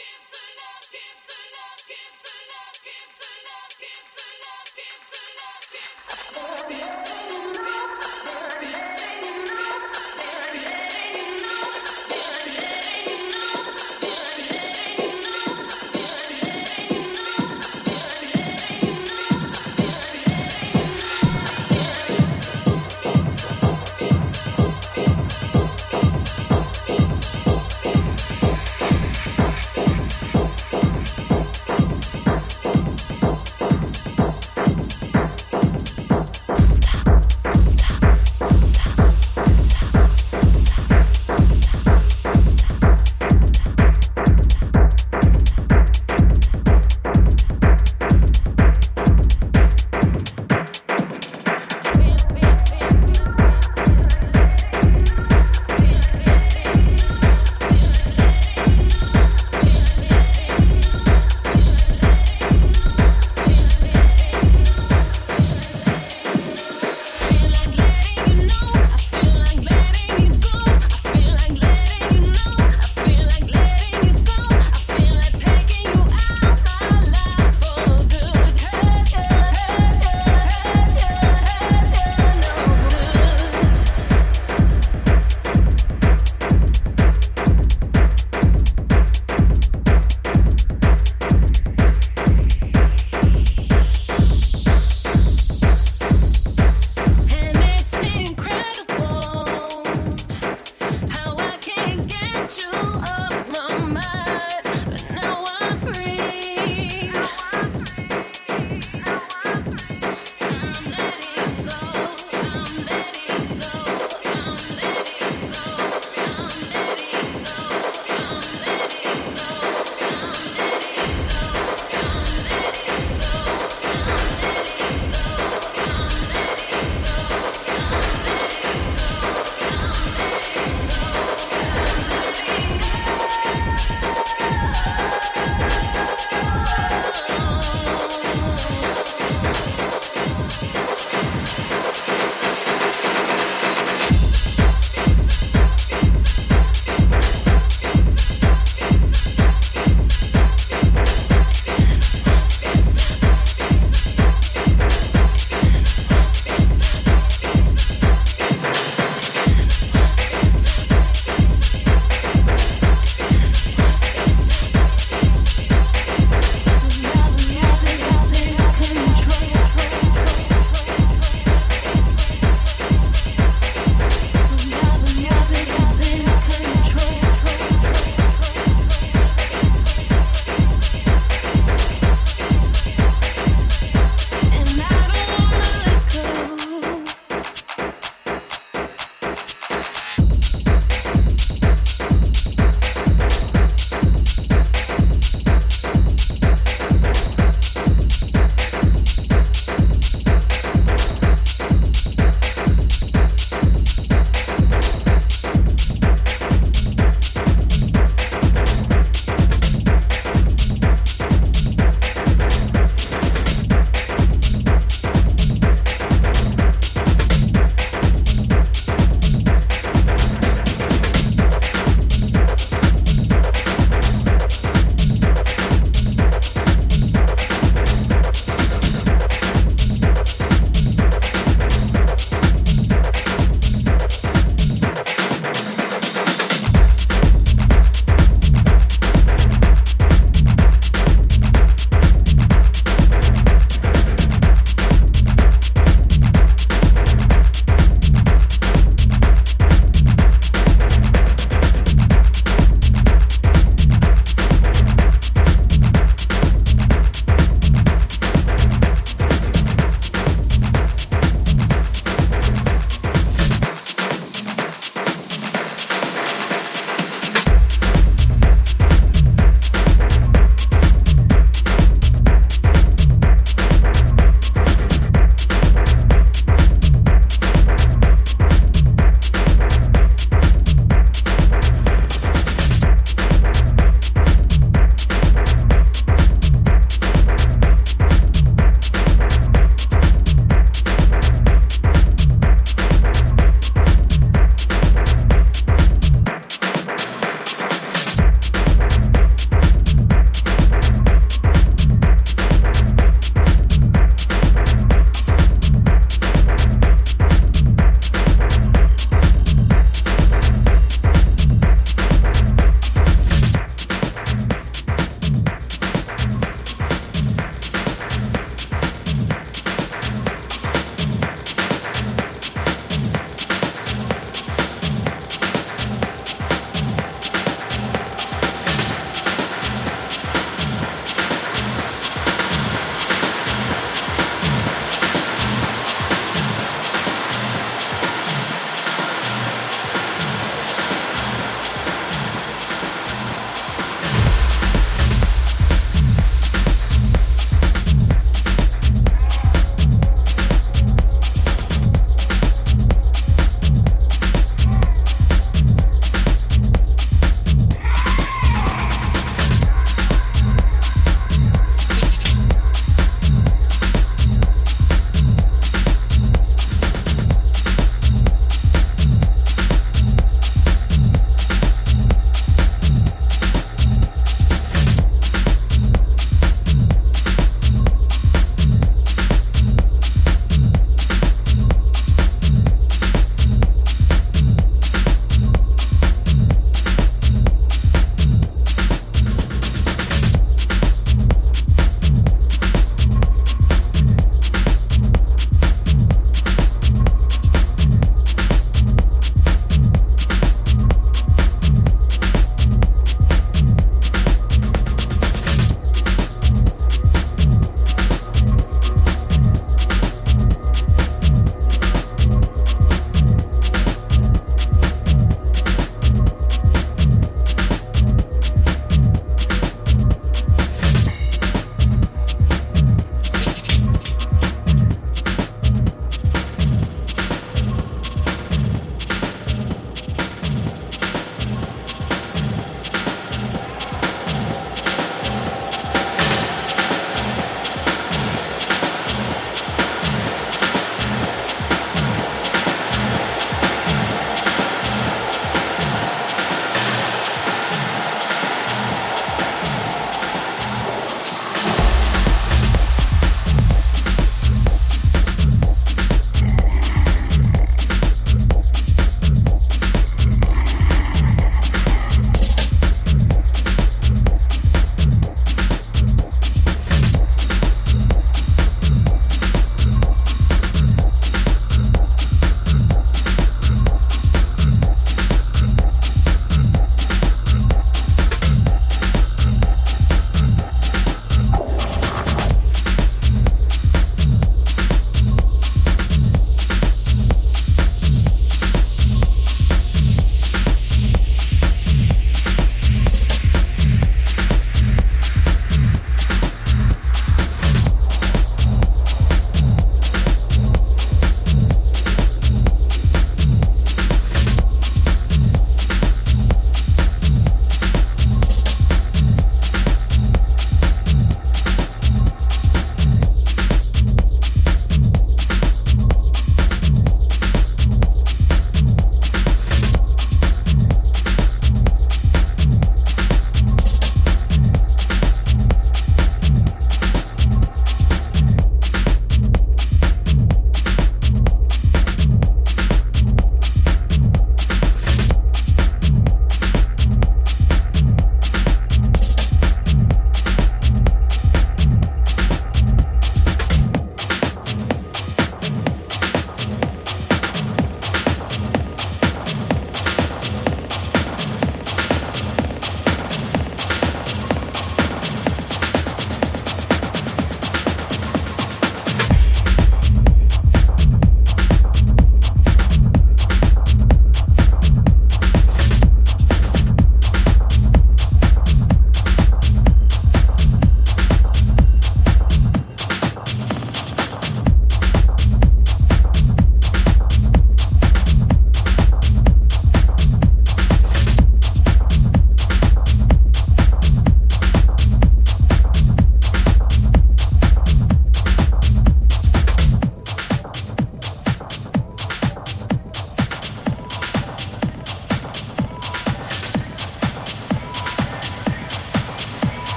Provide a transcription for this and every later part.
give the love, give the love, give the love.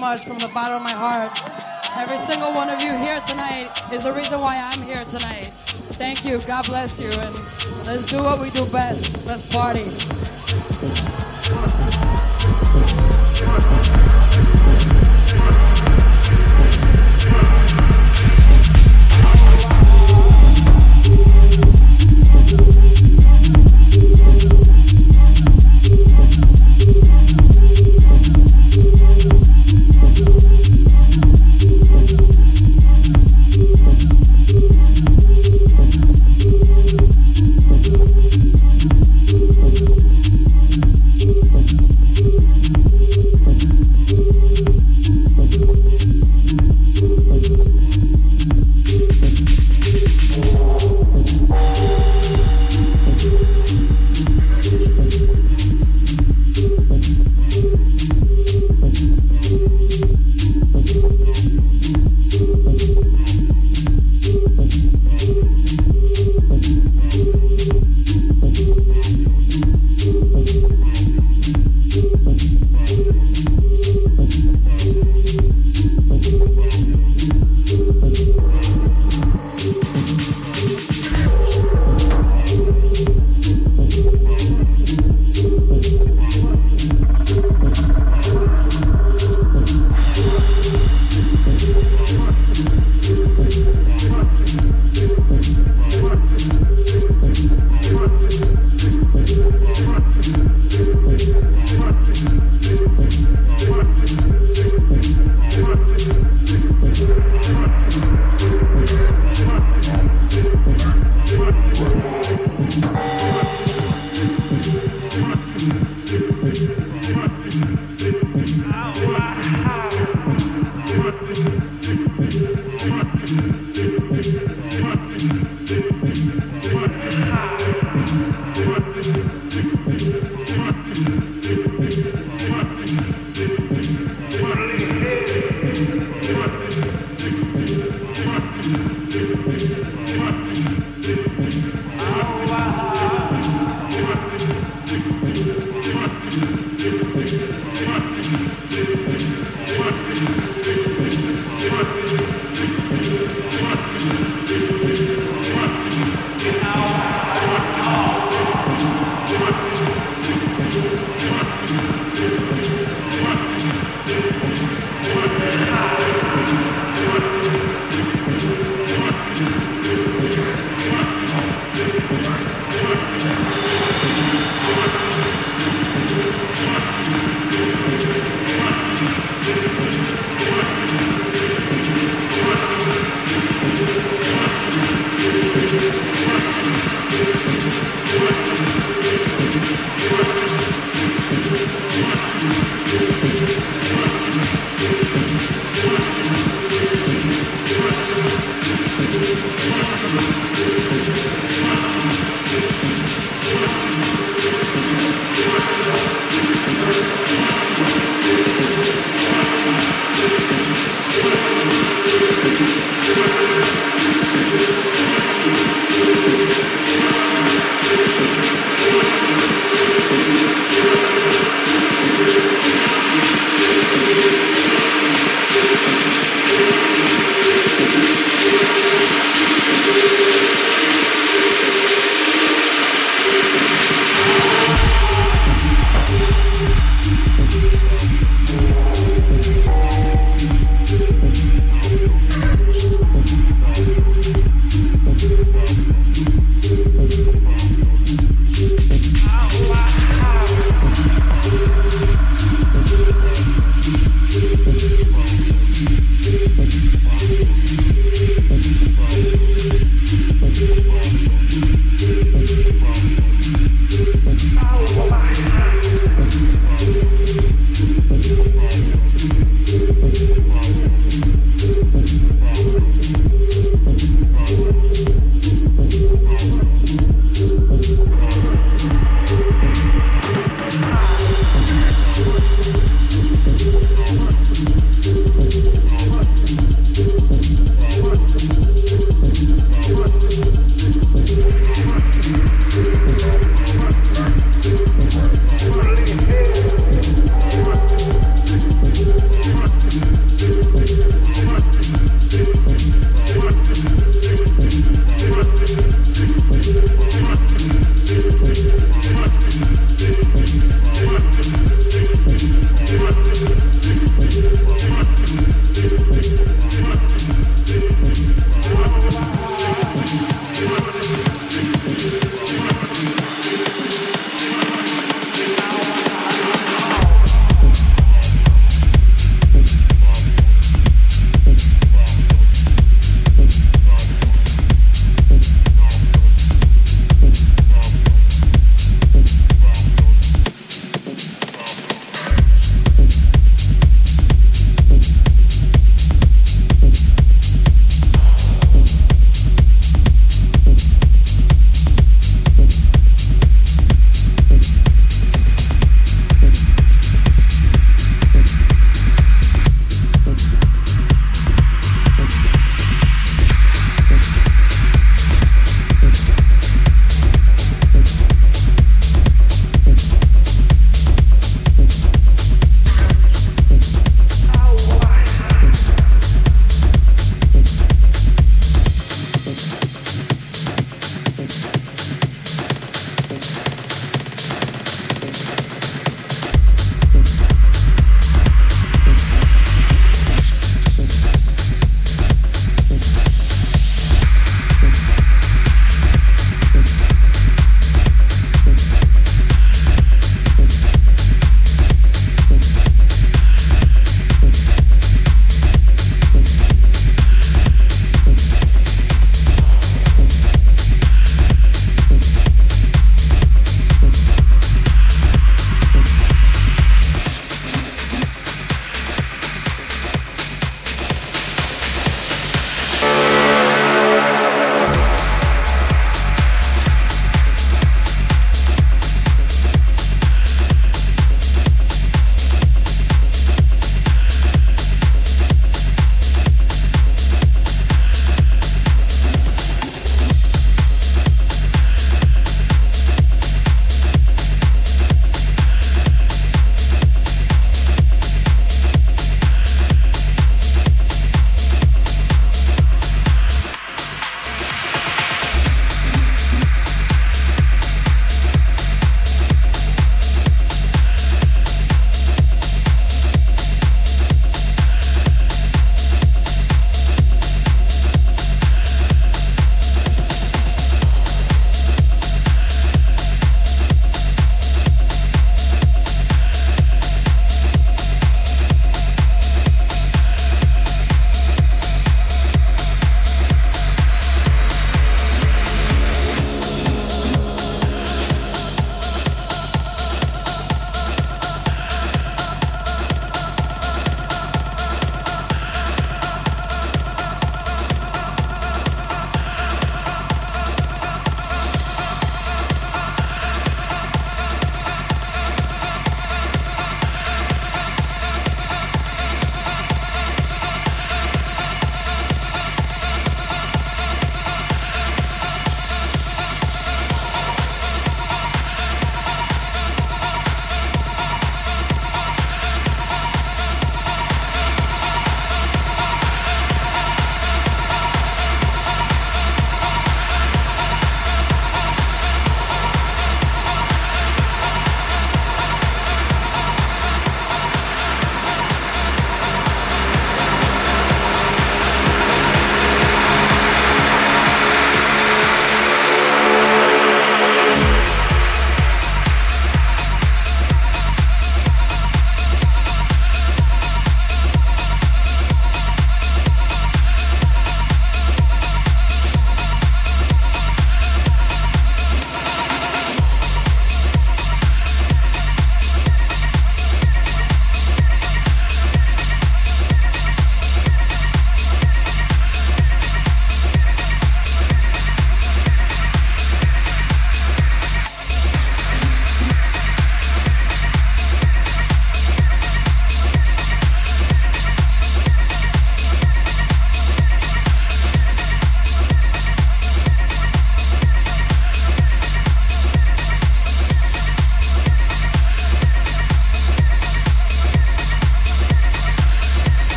Much from the bottom of my heart. Every single one of you here tonight is the reason why I'm here tonight. Thank you. God bless you. And let's do what we do best.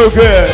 So good.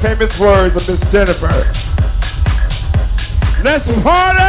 Famous words of Miss Jennifer. Let's party!